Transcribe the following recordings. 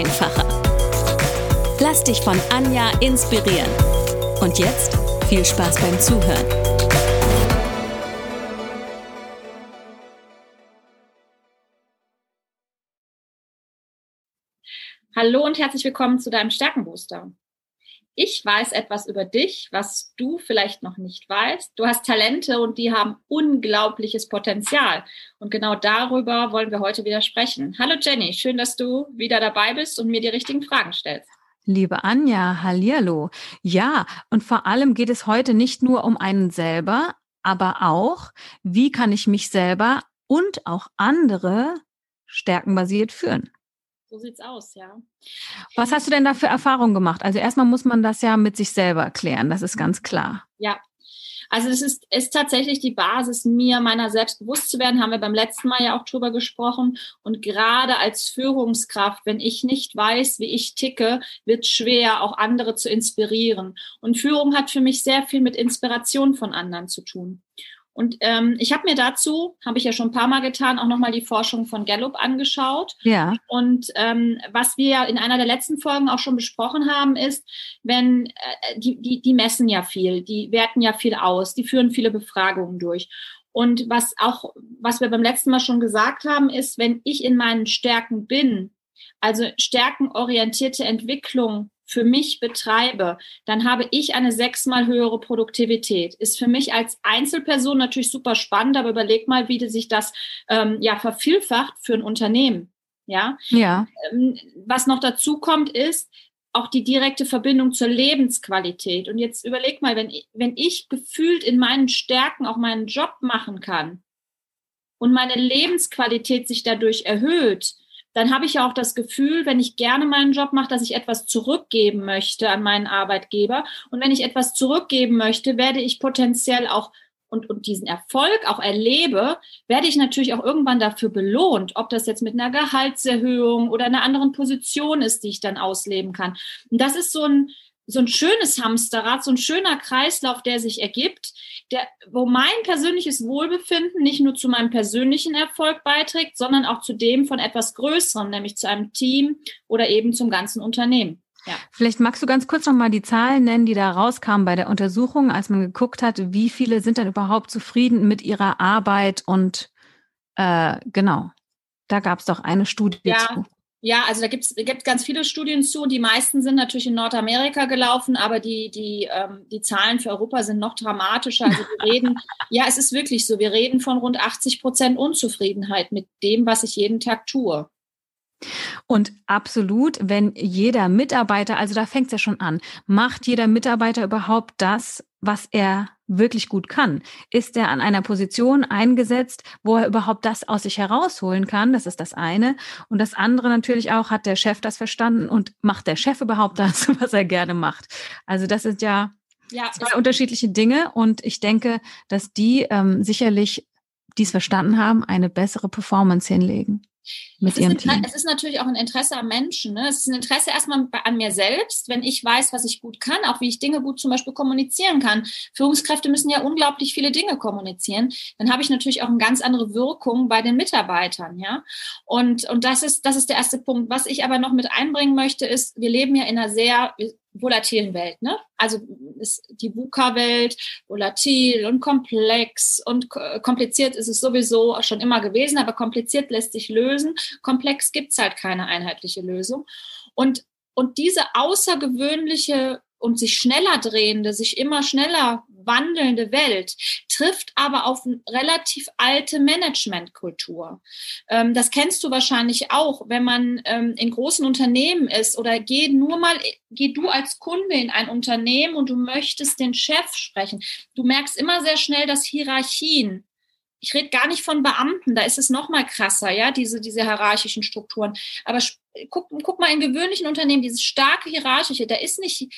einfacher. Lass dich von Anja inspirieren. Und jetzt viel Spaß beim Zuhören. Hallo und herzlich willkommen zu deinem Stärkenbooster ich weiß etwas über dich, was du vielleicht noch nicht weißt. Du hast Talente und die haben unglaubliches Potenzial. Und genau darüber wollen wir heute wieder sprechen. Hallo Jenny, schön, dass du wieder dabei bist und mir die richtigen Fragen stellst. Liebe Anja, hallihallo. Ja, und vor allem geht es heute nicht nur um einen selber, aber auch, wie kann ich mich selber und auch andere stärkenbasiert führen. So sieht's aus, ja. Was hast du denn da für Erfahrungen gemacht? Also erstmal muss man das ja mit sich selber erklären, das ist ganz klar. Ja. Also es ist, ist tatsächlich die Basis, mir meiner selbst bewusst zu werden, haben wir beim letzten Mal ja auch drüber gesprochen. Und gerade als Führungskraft, wenn ich nicht weiß, wie ich ticke, wird schwer, auch andere zu inspirieren. Und Führung hat für mich sehr viel mit Inspiration von anderen zu tun. Und ähm, ich habe mir dazu, habe ich ja schon ein paar Mal getan, auch nochmal die Forschung von Gallup angeschaut. Ja. Und ähm, was wir ja in einer der letzten Folgen auch schon besprochen haben, ist, wenn äh, die, die, die messen ja viel, die werten ja viel aus, die führen viele Befragungen durch. Und was auch, was wir beim letzten Mal schon gesagt haben, ist, wenn ich in meinen Stärken bin, also stärkenorientierte Entwicklung für mich betreibe, dann habe ich eine sechsmal höhere Produktivität. Ist für mich als Einzelperson natürlich super spannend, aber überleg mal, wie sich das ähm, ja vervielfacht für ein Unternehmen. Ja. Ja. Ähm, was noch dazu kommt, ist, auch die direkte Verbindung zur Lebensqualität. Und jetzt überleg mal, wenn ich, wenn ich gefühlt in meinen Stärken auch meinen Job machen kann und meine Lebensqualität sich dadurch erhöht, dann habe ich ja auch das Gefühl, wenn ich gerne meinen Job mache, dass ich etwas zurückgeben möchte an meinen Arbeitgeber. Und wenn ich etwas zurückgeben möchte, werde ich potenziell auch und, und diesen Erfolg auch erlebe, werde ich natürlich auch irgendwann dafür belohnt, ob das jetzt mit einer Gehaltserhöhung oder einer anderen Position ist, die ich dann ausleben kann. Und das ist so ein, so ein schönes Hamsterrad, so ein schöner Kreislauf, der sich ergibt, der, wo mein persönliches Wohlbefinden nicht nur zu meinem persönlichen Erfolg beiträgt, sondern auch zu dem von etwas Größerem, nämlich zu einem Team oder eben zum ganzen Unternehmen. Ja. Vielleicht magst du ganz kurz noch mal die Zahlen nennen, die da rauskamen bei der Untersuchung, als man geguckt hat, wie viele sind dann überhaupt zufrieden mit ihrer Arbeit und äh, genau, da gab es doch eine Studie ja, zu. Ja, also da gibt es gibt ganz viele Studien zu. Die meisten sind natürlich in Nordamerika gelaufen, aber die, die, ähm, die Zahlen für Europa sind noch dramatischer. Also wir reden, ja, es ist wirklich so, wir reden von rund 80 Prozent Unzufriedenheit mit dem, was ich jeden Tag tue. Und absolut, wenn jeder Mitarbeiter, also da fängt es ja schon an, macht jeder Mitarbeiter überhaupt das, was er wirklich gut kann? Ist er an einer Position eingesetzt, wo er überhaupt das aus sich herausholen kann? Das ist das eine. Und das andere natürlich auch, hat der Chef das verstanden und macht der Chef überhaupt das, was er gerne macht? Also das sind ja, ja zwei unterschiedliche Dinge und ich denke, dass die ähm, sicherlich dies verstanden haben, eine bessere Performance hinlegen mit es ihrem ist, Team. Es ist natürlich auch ein Interesse am Menschen. Ne? Es ist ein Interesse erstmal an mir selbst, wenn ich weiß, was ich gut kann, auch wie ich Dinge gut zum Beispiel kommunizieren kann. Führungskräfte müssen ja unglaublich viele Dinge kommunizieren. Dann habe ich natürlich auch eine ganz andere Wirkung bei den Mitarbeitern. Ja? Und, und das, ist, das ist der erste Punkt. Was ich aber noch mit einbringen möchte, ist, wir leben ja in einer sehr, volatilen Welt. Ne? Also ist die VUCA-Welt volatil und komplex und kompliziert ist es sowieso schon immer gewesen, aber kompliziert lässt sich lösen. Komplex gibt es halt keine einheitliche Lösung. Und, und diese außergewöhnliche und sich schneller drehende, sich immer schneller wandelnde Welt trifft aber auf eine relativ alte Managementkultur. Ähm, das kennst du wahrscheinlich auch, wenn man ähm, in großen Unternehmen ist oder geh nur mal, geh du als Kunde in ein Unternehmen und du möchtest den Chef sprechen. Du merkst immer sehr schnell, dass Hierarchien ich rede gar nicht von Beamten, da ist es noch mal krasser, ja, diese, diese hierarchischen Strukturen. Aber guck, guck mal in gewöhnlichen Unternehmen, dieses starke Hierarchische, da ist nicht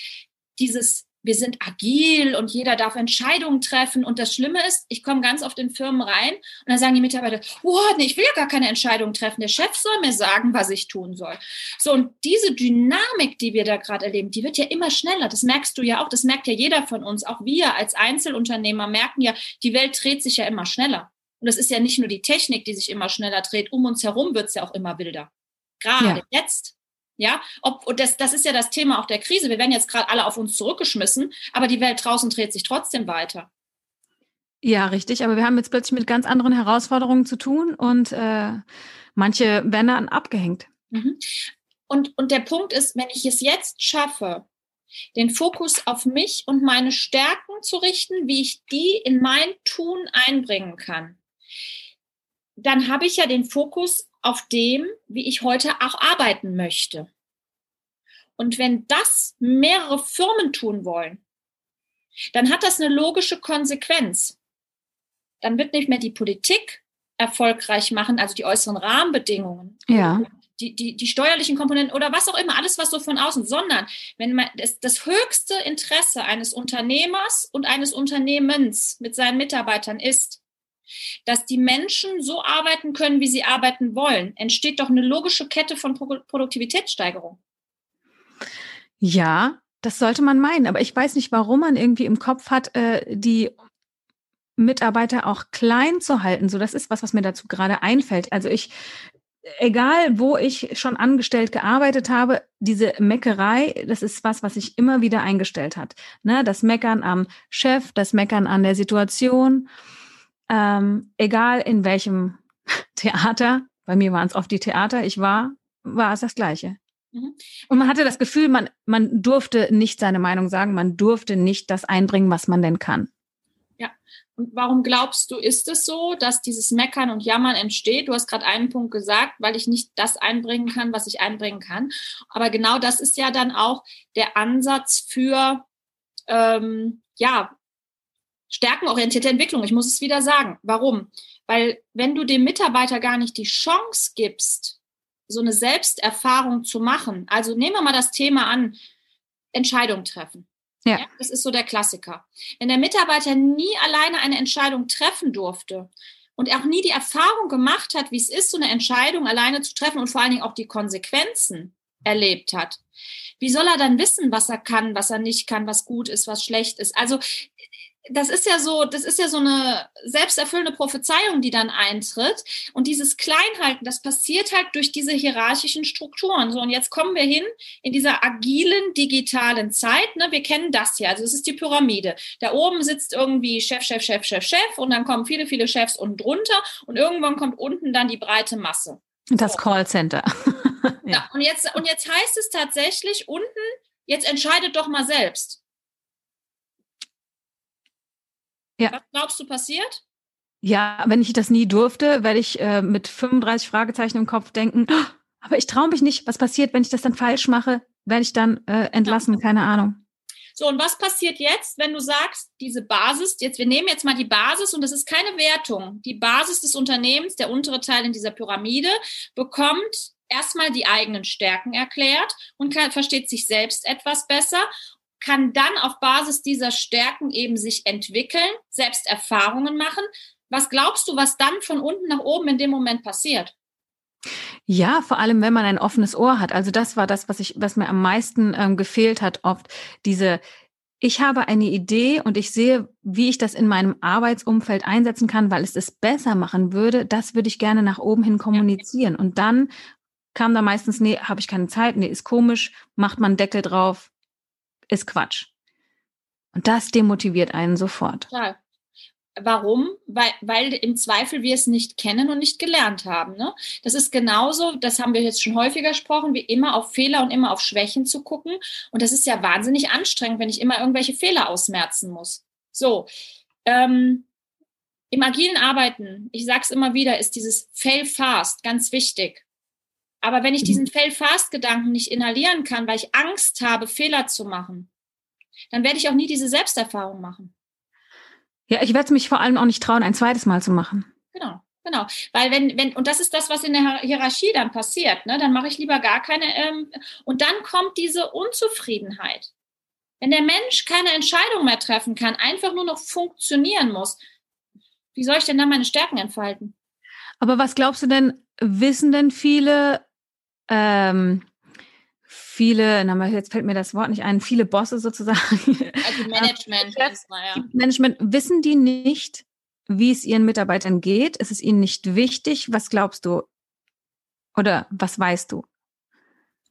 dieses wir sind agil und jeder darf Entscheidungen treffen. Und das Schlimme ist, ich komme ganz oft in Firmen rein und dann sagen die Mitarbeiter, oh, nee, ich will ja gar keine Entscheidungen treffen. Der Chef soll mir sagen, was ich tun soll. So, und diese Dynamik, die wir da gerade erleben, die wird ja immer schneller. Das merkst du ja auch, das merkt ja jeder von uns. Auch wir als Einzelunternehmer merken ja, die Welt dreht sich ja immer schneller. Und das ist ja nicht nur die Technik, die sich immer schneller dreht, um uns herum wird es ja auch immer wilder. Gerade ja. jetzt ja, ob, und das, das ist ja das Thema auch der Krise. Wir werden jetzt gerade alle auf uns zurückgeschmissen, aber die Welt draußen dreht sich trotzdem weiter. Ja, richtig. Aber wir haben jetzt plötzlich mit ganz anderen Herausforderungen zu tun und äh, manche werden dann abgehängt. Mhm. Und, und der Punkt ist, wenn ich es jetzt schaffe, den Fokus auf mich und meine Stärken zu richten, wie ich die in mein Tun einbringen kann, dann habe ich ja den Fokus auf dem, wie ich heute auch arbeiten möchte. Und wenn das mehrere Firmen tun wollen, dann hat das eine logische Konsequenz. Dann wird nicht mehr die Politik erfolgreich machen, also die äußeren Rahmenbedingungen, ja. die, die, die steuerlichen Komponenten oder was auch immer, alles was so von außen, sondern wenn man das, das höchste Interesse eines Unternehmers und eines Unternehmens mit seinen Mitarbeitern ist, dass die Menschen so arbeiten können, wie sie arbeiten wollen, entsteht doch eine logische Kette von Pro Produktivitätssteigerung. Ja, das sollte man meinen, aber ich weiß nicht, warum man irgendwie im Kopf hat, äh, die Mitarbeiter auch klein zu halten. So, das ist was, was mir dazu gerade einfällt. Also ich, egal wo ich schon angestellt gearbeitet habe, diese Meckerei, das ist was, was sich immer wieder eingestellt hat. Ne? Das Meckern am Chef, das Meckern an der Situation ähm, egal in welchem Theater, bei mir waren es oft die Theater, ich war, war es das Gleiche. Mhm. Und man hatte das Gefühl, man, man durfte nicht seine Meinung sagen, man durfte nicht das einbringen, was man denn kann. Ja. Und warum glaubst du, ist es so, dass dieses Meckern und Jammern entsteht? Du hast gerade einen Punkt gesagt, weil ich nicht das einbringen kann, was ich einbringen kann. Aber genau das ist ja dann auch der Ansatz für ähm, ja, stärkenorientierte Entwicklung. Ich muss es wieder sagen. Warum? Weil wenn du dem Mitarbeiter gar nicht die Chance gibst, so eine Selbsterfahrung zu machen, also nehmen wir mal das Thema an, Entscheidung treffen. Ja. ja. Das ist so der Klassiker. Wenn der Mitarbeiter nie alleine eine Entscheidung treffen durfte und auch nie die Erfahrung gemacht hat, wie es ist, so eine Entscheidung alleine zu treffen und vor allen Dingen auch die Konsequenzen erlebt hat, wie soll er dann wissen, was er kann, was er nicht kann, was gut ist, was schlecht ist? Also das ist ja so, das ist ja so eine selbsterfüllende Prophezeiung, die dann eintritt. Und dieses Kleinhalten, das passiert halt durch diese hierarchischen Strukturen. So, und jetzt kommen wir hin in dieser agilen, digitalen Zeit. Ne? Wir kennen das ja. Also es ist die Pyramide. Da oben sitzt irgendwie Chef, Chef, Chef, Chef, Chef und dann kommen viele, viele Chefs unten drunter und irgendwann kommt unten dann die breite Masse. Das Callcenter. ja. ja. Und jetzt, und jetzt heißt es tatsächlich unten, jetzt entscheidet doch mal selbst. Ja. Was glaubst du passiert? Ja, wenn ich das nie durfte, werde ich äh, mit 35 Fragezeichen im Kopf denken, oh, aber ich traue mich nicht. Was passiert, wenn ich das dann falsch mache? Werde ich dann äh, entlassen? Keine Ahnung. So, und was passiert jetzt, wenn du sagst, diese Basis, jetzt, wir nehmen jetzt mal die Basis und das ist keine Wertung. Die Basis des Unternehmens, der untere Teil in dieser Pyramide, bekommt erstmal die eigenen Stärken erklärt und kann, versteht sich selbst etwas besser kann dann auf Basis dieser Stärken eben sich entwickeln, selbst Erfahrungen machen. Was glaubst du, was dann von unten nach oben in dem Moment passiert? Ja, vor allem, wenn man ein offenes Ohr hat. Also das war das, was ich, was mir am meisten ähm, gefehlt hat, oft diese, ich habe eine Idee und ich sehe, wie ich das in meinem Arbeitsumfeld einsetzen kann, weil es es besser machen würde. Das würde ich gerne nach oben hin kommunizieren. Und dann kam da meistens, nee, habe ich keine Zeit, nee, ist komisch, macht man Deckel drauf, ist Quatsch. Und das demotiviert einen sofort. Ja. Warum? Weil, weil im Zweifel wir es nicht kennen und nicht gelernt haben. Ne? Das ist genauso, das haben wir jetzt schon häufiger gesprochen, wie immer auf Fehler und immer auf Schwächen zu gucken. Und das ist ja wahnsinnig anstrengend, wenn ich immer irgendwelche Fehler ausmerzen muss. So, ähm, im agilen Arbeiten, ich sage es immer wieder, ist dieses Fail fast ganz wichtig. Aber wenn ich diesen Fail-Fast-Gedanken nicht inhalieren kann, weil ich Angst habe, Fehler zu machen, dann werde ich auch nie diese Selbsterfahrung machen. Ja, ich werde es mich vor allem auch nicht trauen, ein zweites Mal zu machen. Genau. Genau, weil wenn, wenn, und das ist das, was in der Hierarchie dann passiert, ne? dann mache ich lieber gar keine, ähm, und dann kommt diese Unzufriedenheit. Wenn der Mensch keine Entscheidung mehr treffen kann, einfach nur noch funktionieren muss, wie soll ich denn dann meine Stärken entfalten? Aber was glaubst du denn, wissen denn viele, ähm, viele, na, jetzt fällt mir das Wort nicht ein, viele Bosse sozusagen. Also Management. ja. Management, wissen die nicht, wie es ihren Mitarbeitern geht? Ist es ihnen nicht wichtig? Was glaubst du? Oder was weißt du?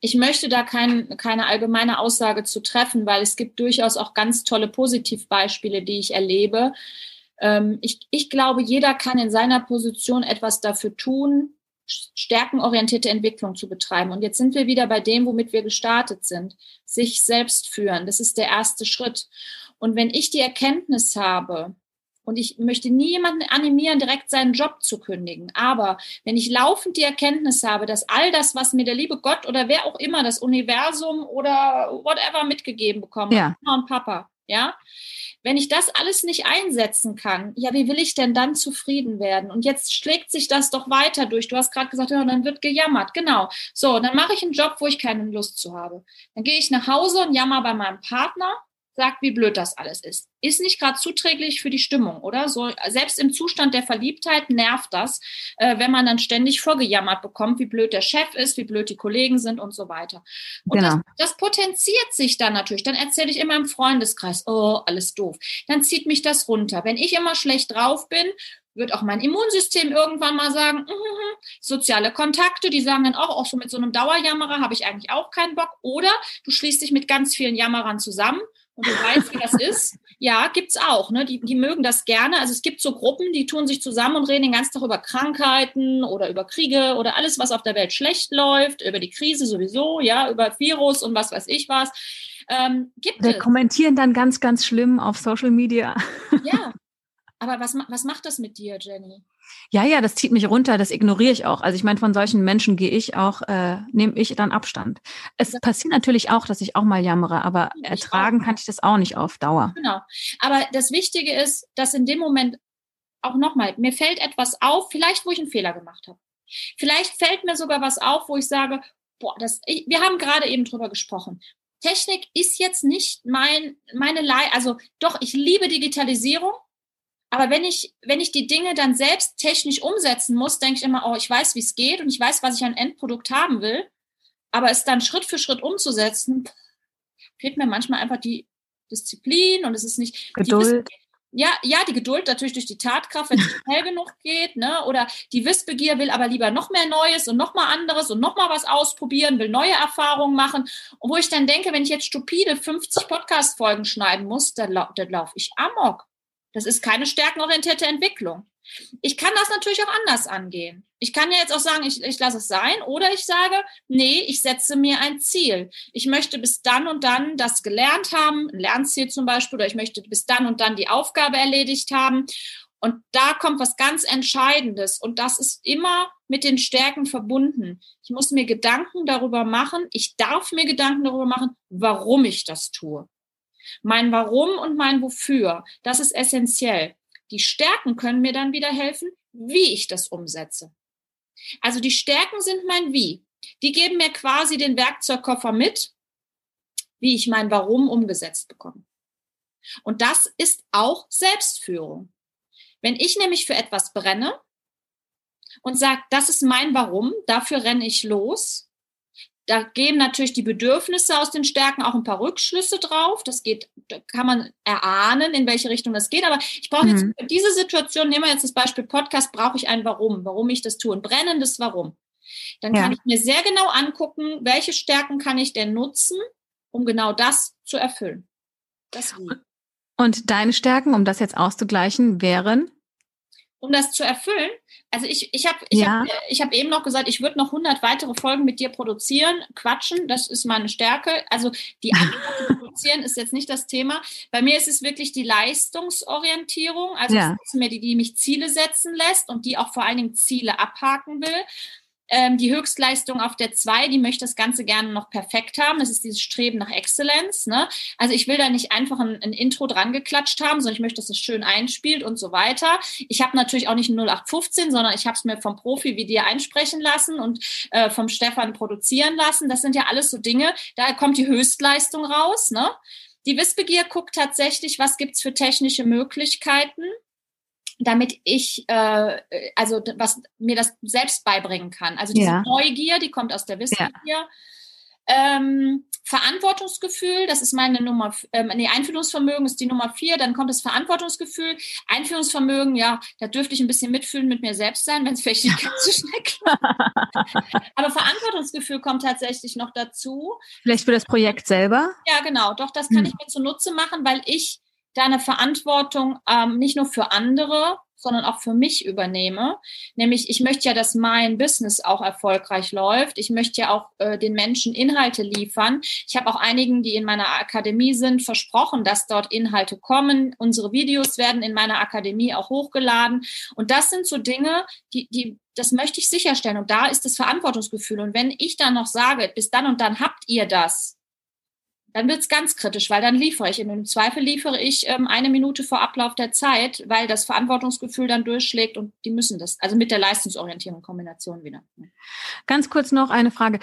ich möchte da kein, keine allgemeine Aussage zu treffen, weil es gibt durchaus auch ganz tolle Positivbeispiele, die ich erlebe. Ähm, ich, ich glaube, jeder kann in seiner Position etwas dafür tun, stärkenorientierte Entwicklung zu betreiben. Und jetzt sind wir wieder bei dem, womit wir gestartet sind. Sich selbst führen. Das ist der erste Schritt. Und wenn ich die Erkenntnis habe, und ich möchte nie jemanden animieren, direkt seinen Job zu kündigen. Aber wenn ich laufend die Erkenntnis habe, dass all das, was mir der liebe Gott oder wer auch immer, das Universum oder whatever mitgegeben bekommen, ja. Mama und Papa, ja, wenn ich das alles nicht einsetzen kann, ja, wie will ich denn dann zufrieden werden? Und jetzt schlägt sich das doch weiter durch. Du hast gerade gesagt, ja, dann wird gejammert. Genau. So, dann mache ich einen Job, wo ich keine Lust zu habe. Dann gehe ich nach Hause und jammer bei meinem Partner sagt, wie blöd das alles ist. Ist nicht gerade zuträglich für die Stimmung, oder? So, selbst im Zustand der Verliebtheit nervt das, äh, wenn man dann ständig vorgejammert bekommt, wie blöd der Chef ist, wie blöd die Kollegen sind und so weiter. Und genau. das, das potenziert sich dann natürlich. Dann erzähle ich immer im Freundeskreis, oh, alles doof. Dann zieht mich das runter. Wenn ich immer schlecht drauf bin, wird auch mein Immunsystem irgendwann mal sagen, mm -hmm, soziale Kontakte, die sagen dann auch, auch so mit so einem Dauerjammerer habe ich eigentlich auch keinen Bock. Oder du schließt dich mit ganz vielen Jammerern zusammen und du weißt, wie das ist. Ja, gibt's auch. Ne? Die, die mögen das gerne. Also es gibt so Gruppen, die tun sich zusammen und reden den ganzen Tag über Krankheiten oder über Kriege oder alles, was auf der Welt schlecht läuft, über die Krise sowieso, ja, über Virus und was weiß ich was. Ähm, gibt Wir es. kommentieren dann ganz, ganz schlimm auf Social Media. Ja, aber was, was macht das mit dir, Jenny? Ja, ja, das zieht mich runter, das ignoriere ich auch. Also ich meine, von solchen Menschen gehe ich auch, äh, nehme ich dann Abstand. Es ja. passiert natürlich auch, dass ich auch mal jammere, aber ertragen auch. kann ich das auch nicht auf Dauer. Genau. Aber das Wichtige ist, dass in dem Moment auch nochmal, mir fällt etwas auf, vielleicht wo ich einen Fehler gemacht habe. Vielleicht fällt mir sogar was auf, wo ich sage, boah, das, ich, wir haben gerade eben drüber gesprochen. Technik ist jetzt nicht mein, meine Leih, also doch, ich liebe Digitalisierung, aber wenn ich, wenn ich die Dinge dann selbst technisch umsetzen muss, denke ich immer, oh, ich weiß, wie es geht und ich weiß, was ich an Endprodukt haben will. Aber es dann Schritt für Schritt umzusetzen, fehlt mir manchmal einfach die Disziplin und es ist nicht Geduld. ja, ja, die Geduld natürlich durch die Tatkraft, wenn es schnell genug geht, ne? Oder die Wissbegier will aber lieber noch mehr Neues und noch mal anderes und noch mal was ausprobieren, will neue Erfahrungen machen. Und wo ich dann denke, wenn ich jetzt stupide 50 Podcast-Folgen schneiden muss, dann, lau dann laufe ich amok. Das ist keine stärkenorientierte Entwicklung. Ich kann das natürlich auch anders angehen. Ich kann ja jetzt auch sagen, ich, ich lasse es sein oder ich sage, nee, ich setze mir ein Ziel. Ich möchte bis dann und dann das gelernt haben, ein Lernziel zum Beispiel, oder ich möchte bis dann und dann die Aufgabe erledigt haben. Und da kommt was ganz Entscheidendes und das ist immer mit den Stärken verbunden. Ich muss mir Gedanken darüber machen, ich darf mir Gedanken darüber machen, warum ich das tue. Mein Warum und mein Wofür, das ist essentiell. Die Stärken können mir dann wieder helfen, wie ich das umsetze. Also die Stärken sind mein Wie. Die geben mir quasi den Werkzeugkoffer mit, wie ich mein Warum umgesetzt bekomme. Und das ist auch Selbstführung. Wenn ich nämlich für etwas brenne und sage, das ist mein Warum, dafür renne ich los, da geben natürlich die Bedürfnisse aus den Stärken auch ein paar Rückschlüsse drauf. Das geht, da kann man erahnen, in welche Richtung das geht. Aber ich brauche jetzt mhm. diese Situation, nehmen wir jetzt das Beispiel Podcast, brauche ich ein Warum, warum ich das tue, ein brennendes Warum. Dann kann ja. ich mir sehr genau angucken, welche Stärken kann ich denn nutzen, um genau das zu erfüllen. Das Und deine Stärken, um das jetzt auszugleichen, wären? Um das zu erfüllen. Also ich, ich habe ich ja. hab, ich hab eben noch gesagt, ich würde noch 100 weitere Folgen mit dir produzieren, quatschen, das ist meine Stärke. Also die Antwort zu produzieren ist jetzt nicht das Thema. Bei mir ist es wirklich die Leistungsorientierung, also ja. mir die, die mich Ziele setzen lässt und die auch vor allen Dingen Ziele abhaken will. Ähm, die Höchstleistung auf der 2, die möchte das Ganze gerne noch perfekt haben. Das ist dieses Streben nach Exzellenz. Ne? Also ich will da nicht einfach ein, ein Intro dran geklatscht haben, sondern ich möchte, dass es schön einspielt und so weiter. Ich habe natürlich auch nicht ein 0815, sondern ich habe es mir vom Profi wie dir einsprechen lassen und äh, vom Stefan produzieren lassen. Das sind ja alles so Dinge, da kommt die Höchstleistung raus. Ne? Die Wissbegier guckt tatsächlich, was gibt's für technische Möglichkeiten damit ich äh, also was mir das selbst beibringen kann. Also diese ja. Neugier, die kommt aus der Wissbegier. Ja. Ähm, Verantwortungsgefühl, das ist meine Nummer, ähm, nee, Einfühlungsvermögen ist die Nummer vier, dann kommt das Verantwortungsgefühl. Einfühlungsvermögen, ja, da dürfte ich ein bisschen mitfühlen mit mir selbst sein, wenn es vielleicht nicht ganz so schnell klappt. Aber Verantwortungsgefühl kommt tatsächlich noch dazu. Vielleicht für das Projekt selber? Ja, genau, doch, das kann hm. ich mir zunutze machen, weil ich deine Verantwortung ähm, nicht nur für andere, sondern auch für mich übernehme. Nämlich, ich möchte ja, dass mein Business auch erfolgreich läuft. Ich möchte ja auch äh, den Menschen Inhalte liefern. Ich habe auch einigen, die in meiner Akademie sind, versprochen, dass dort Inhalte kommen. Unsere Videos werden in meiner Akademie auch hochgeladen. Und das sind so Dinge, die, die, das möchte ich sicherstellen. Und da ist das Verantwortungsgefühl. Und wenn ich dann noch sage, bis dann und dann habt ihr das, dann wird es ganz kritisch, weil dann liefere ich. Und im Zweifel liefere ich ähm, eine Minute vor Ablauf der Zeit, weil das Verantwortungsgefühl dann durchschlägt und die müssen das. Also mit der Leistungsorientierung Kombination wieder. Ganz kurz noch eine Frage.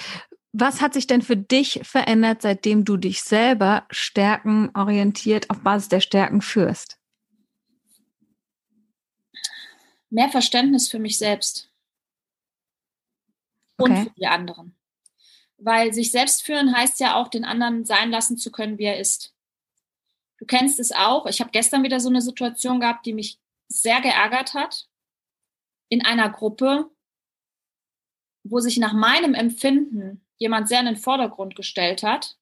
Was hat sich denn für dich verändert, seitdem du dich selber stärkenorientiert auf Basis der Stärken führst? Mehr Verständnis für mich selbst und okay. für die anderen. Weil sich selbst führen heißt ja auch, den anderen sein lassen zu können, wie er ist. Du kennst es auch. Ich habe gestern wieder so eine Situation gehabt, die mich sehr geärgert hat. In einer Gruppe, wo sich nach meinem Empfinden jemand sehr in den Vordergrund gestellt hat.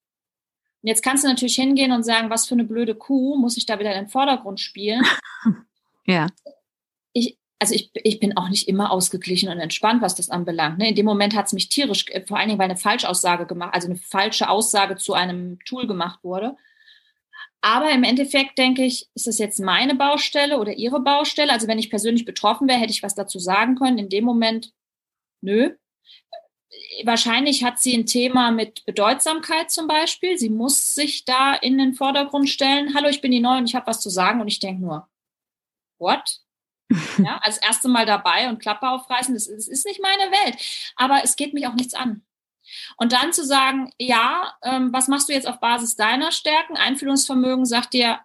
Und jetzt kannst du natürlich hingehen und sagen, was für eine blöde Kuh, muss ich da wieder in den Vordergrund spielen? ja. Ich, also ich, ich bin auch nicht immer ausgeglichen und entspannt, was das anbelangt. Ne? In dem Moment hat es mich tierisch, äh, vor allen Dingen, weil eine Falschaussage gemacht, also eine falsche Aussage zu einem Tool gemacht wurde. Aber im Endeffekt denke ich, ist das jetzt meine Baustelle oder ihre Baustelle? Also wenn ich persönlich betroffen wäre, hätte ich was dazu sagen können. In dem Moment, nö. Wahrscheinlich hat sie ein Thema mit Bedeutsamkeit zum Beispiel. Sie muss sich da in den Vordergrund stellen. Hallo, ich bin die Neue und ich habe was zu sagen. Und ich denke nur, what? Ja, als erste Mal dabei und Klappe aufreißen, das, das ist nicht meine Welt. Aber es geht mich auch nichts an. Und dann zu sagen, ja, ähm, was machst du jetzt auf Basis deiner Stärken? Einfühlungsvermögen sagt dir,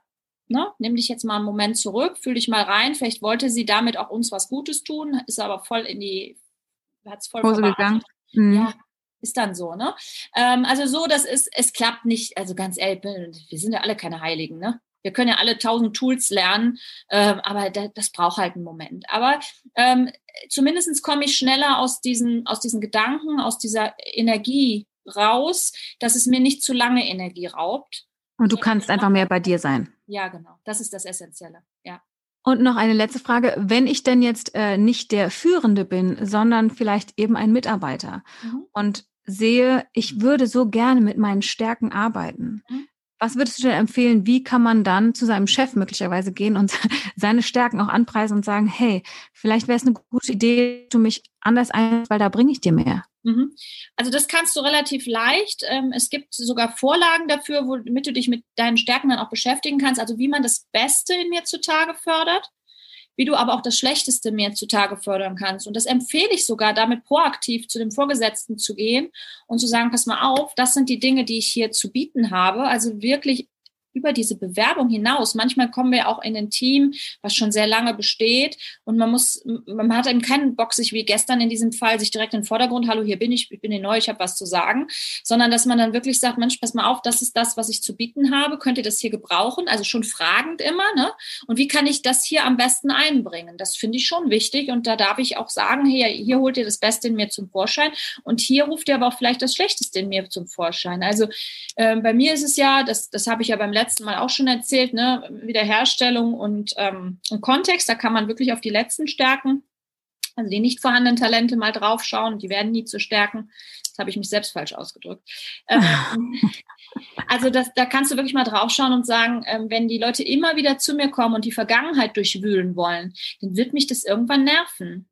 ne, nimm dich jetzt mal einen Moment zurück, fühl dich mal rein. Vielleicht wollte sie damit auch uns was Gutes tun, ist aber voll in die, hat's voll Hose gegangen. Mhm. Ja, ist dann so, ne? Ähm, also so, das ist, es klappt nicht, also ganz ehrlich, wir sind ja alle keine Heiligen, ne? Wir können ja alle tausend Tools lernen, äh, aber da, das braucht halt einen Moment. Aber ähm, zumindest komme ich schneller aus diesen, aus diesen Gedanken, aus dieser Energie raus, dass es mir nicht zu lange Energie raubt. Und du kannst einfach mehr bei dir sein. Ja, genau. Das ist das Essentielle. Ja. Und noch eine letzte Frage. Wenn ich denn jetzt äh, nicht der Führende bin, sondern vielleicht eben ein Mitarbeiter mhm. und sehe, ich würde so gerne mit meinen Stärken arbeiten. Mhm. Was würdest du denn empfehlen? Wie kann man dann zu seinem Chef möglicherweise gehen und seine Stärken auch anpreisen und sagen, hey, vielleicht wäre es eine gute Idee, du mich anders ein, weil da bringe ich dir mehr? Mhm. Also das kannst du relativ leicht. Ähm, es gibt sogar Vorlagen dafür, womit du dich mit deinen Stärken dann auch beschäftigen kannst. Also wie man das Beste in mir zutage fördert wie du aber auch das Schlechteste mehr zutage fördern kannst. Und das empfehle ich sogar, damit proaktiv zu dem Vorgesetzten zu gehen und zu sagen, pass mal auf, das sind die Dinge, die ich hier zu bieten habe. Also wirklich über diese Bewerbung hinaus. Manchmal kommen wir auch in ein Team, was schon sehr lange besteht und man muss, man hat eben keinen Bock, sich wie gestern in diesem Fall, sich direkt in den Vordergrund, hallo, hier bin ich, ich bin hier neu, ich habe was zu sagen, sondern dass man dann wirklich sagt, Mensch, pass mal auf, das ist das, was ich zu bieten habe, könnt ihr das hier gebrauchen? Also schon fragend immer, ne? Und wie kann ich das hier am besten einbringen? Das finde ich schon wichtig und da darf ich auch sagen, hier, hier holt ihr das Beste in mir zum Vorschein und hier ruft ihr aber auch vielleicht das Schlechteste in mir zum Vorschein. Also äh, bei mir ist es ja, das, das habe ich ja beim letzten Mal auch schon erzählt, ne? Wiederherstellung und, ähm, und Kontext, da kann man wirklich auf die letzten Stärken, also die nicht vorhandenen Talente mal draufschauen, die werden nie zu stärken. Das habe ich mich selbst falsch ausgedrückt. Ähm, also das, da kannst du wirklich mal draufschauen und sagen, ähm, wenn die Leute immer wieder zu mir kommen und die Vergangenheit durchwühlen wollen, dann wird mich das irgendwann nerven.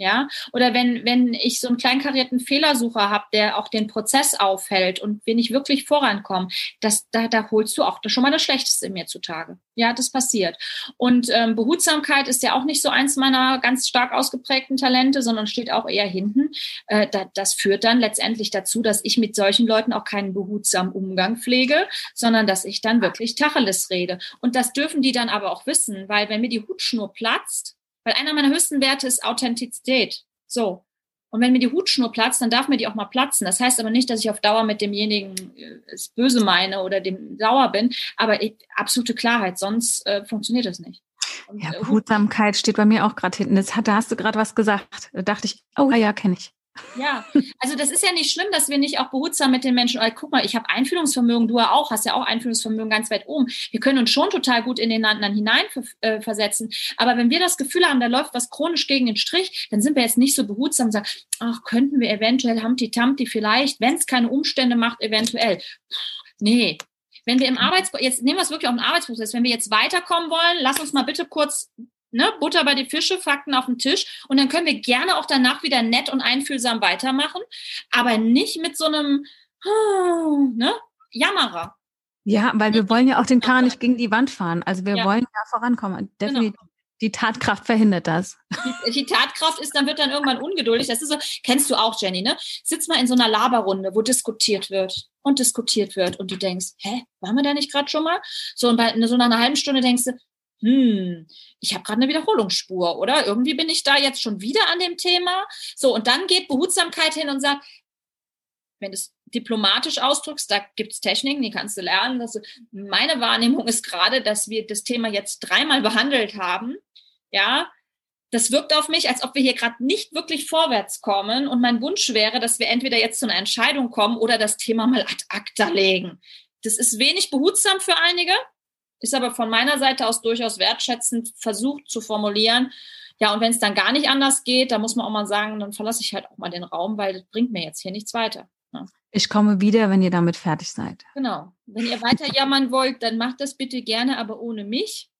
Ja, oder wenn, wenn ich so einen kleinkarierten Fehlersucher habe, der auch den Prozess aufhält und wir nicht wirklich vorankommen, das, da, da holst du auch schon mal das Schlechteste in mir zutage. Ja, das passiert. Und ähm, Behutsamkeit ist ja auch nicht so eins meiner ganz stark ausgeprägten Talente, sondern steht auch eher hinten. Äh, da, das führt dann letztendlich dazu, dass ich mit solchen Leuten auch keinen behutsamen Umgang pflege, sondern dass ich dann wirklich Tacheles rede. Und das dürfen die dann aber auch wissen, weil wenn mir die Hutschnur platzt, weil einer meiner höchsten Werte ist Authentizität. So. Und wenn mir die Hutschnur platzt, dann darf mir die auch mal platzen. Das heißt aber nicht, dass ich auf Dauer mit demjenigen äh, es böse meine oder dem sauer bin, aber ich, absolute Klarheit, sonst äh, funktioniert das nicht. Und, ja, äh, Behutsamkeit steht bei mir auch gerade hinten. Das hat, da hast du gerade was gesagt. Da dachte ich, oh ja, kenne ich. Ja, also das ist ja nicht schlimm, dass wir nicht auch behutsam mit den Menschen, oh, guck mal, ich habe Einfühlungsvermögen, du auch, hast ja auch Einfühlungsvermögen ganz weit oben. Wir können uns schon total gut in den anderen hineinversetzen. Äh, Aber wenn wir das Gefühl haben, da läuft was chronisch gegen den Strich, dann sind wir jetzt nicht so behutsam und sagen, ach, könnten wir eventuell Humpty Tamti vielleicht, wenn es keine Umstände macht, eventuell. Nee, wenn wir im Arbeits jetzt nehmen wir es wirklich auf den Arbeitsprozess, wenn wir jetzt weiterkommen wollen, lass uns mal bitte kurz ne, Butter bei die Fische, Fakten auf den Tisch. Und dann können wir gerne auch danach wieder nett und einfühlsam weitermachen, aber nicht mit so einem ne, Jammerer. Ja, weil wir wollen ja auch den Karren nicht gegen die Wand fahren. Also wir ja. wollen ja vorankommen. Definitiv. Genau. Die Tatkraft verhindert das. Die, die, Tatkraft ist, dann wird dann irgendwann ungeduldig. Das ist so, kennst du auch, Jenny, ne? Sitz mal in so einer Laberrunde, wo diskutiert wird und diskutiert wird und du denkst, hä, waren wir da nicht gerade schon mal? So, und bei so einer halben Stunde denkst du, hm, ich habe gerade eine Wiederholungsspur, oder? Irgendwie bin ich da jetzt schon wieder an dem Thema. So, und dann geht Behutsamkeit hin und sagt, wenn du es diplomatisch ausdrückst, da gibt es Techniken, die kannst du lernen. Dass, meine Wahrnehmung ist gerade, dass wir das Thema jetzt dreimal behandelt haben. Ja, das wirkt auf mich, als ob wir hier gerade nicht wirklich vorwärts kommen. Und mein Wunsch wäre, dass wir entweder jetzt zu einer Entscheidung kommen oder das Thema mal ad acta legen. Das ist wenig behutsam für einige ist aber von meiner Seite aus durchaus wertschätzend versucht zu formulieren. Ja, und wenn es dann gar nicht anders geht, dann muss man auch mal sagen, dann verlasse ich halt auch mal den Raum, weil das bringt mir jetzt hier nichts weiter. Ja. Ich komme wieder, wenn ihr damit fertig seid. Genau. Wenn ihr weiter jammern wollt, dann macht das bitte gerne, aber ohne mich.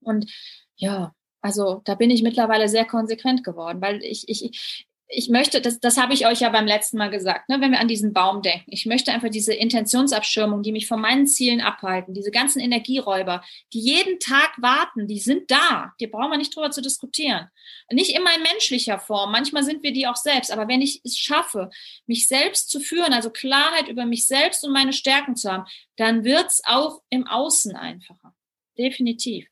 Und ja, also da bin ich mittlerweile sehr konsequent geworden, weil ich, ich, ich möchte, das, das habe ich euch ja beim letzten Mal gesagt, ne, wenn wir an diesen Baum denken. Ich möchte einfach diese Intentionsabschirmung, die mich von meinen Zielen abhalten, diese ganzen Energieräuber, die jeden Tag warten, die sind da. Die brauchen wir nicht drüber zu diskutieren. Nicht immer in menschlicher Form. Manchmal sind wir die auch selbst. Aber wenn ich es schaffe, mich selbst zu führen, also Klarheit über mich selbst und meine Stärken zu haben, dann wird's auch im Außen einfacher. Definitiv.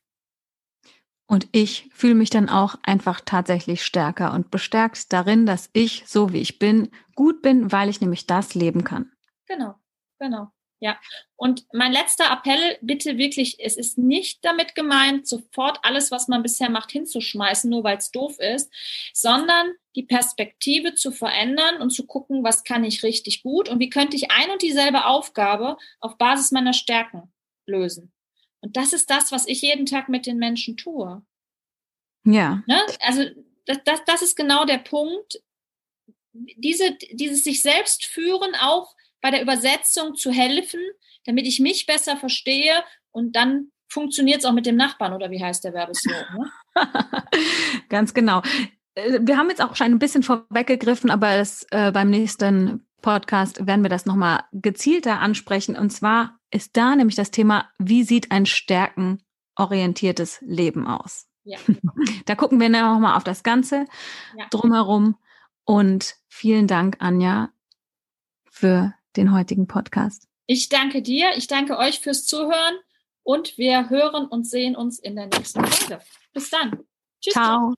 Und ich fühle mich dann auch einfach tatsächlich stärker und bestärkt darin, dass ich, so wie ich bin, gut bin, weil ich nämlich das leben kann. Genau, genau. Ja, und mein letzter Appell, bitte wirklich, es ist nicht damit gemeint, sofort alles, was man bisher macht, hinzuschmeißen, nur weil es doof ist, sondern die Perspektive zu verändern und zu gucken, was kann ich richtig gut und wie könnte ich ein und dieselbe Aufgabe auf Basis meiner Stärken lösen. Und das ist das, was ich jeden Tag mit den Menschen tue. Ja. Ne? Also das, das, das ist genau der Punkt. Diese, dieses sich selbst führen, auch bei der Übersetzung zu helfen, damit ich mich besser verstehe und dann funktioniert es auch mit dem Nachbarn oder wie heißt der Werbeslogan? Ne? Ganz genau. Äh, wir haben jetzt auch schon ein bisschen vorweggegriffen, aber das, äh, beim nächsten Podcast werden wir das nochmal gezielter ansprechen. Und zwar ist da nämlich das Thema, wie sieht ein stärkenorientiertes Leben aus? Ja. Da gucken wir nochmal auf das Ganze ja. drumherum. Und vielen Dank, Anja, für den heutigen Podcast. Ich danke dir, ich danke euch fürs Zuhören und wir hören und sehen uns in der nächsten Folge. Bis dann. Tschüss. Ciao.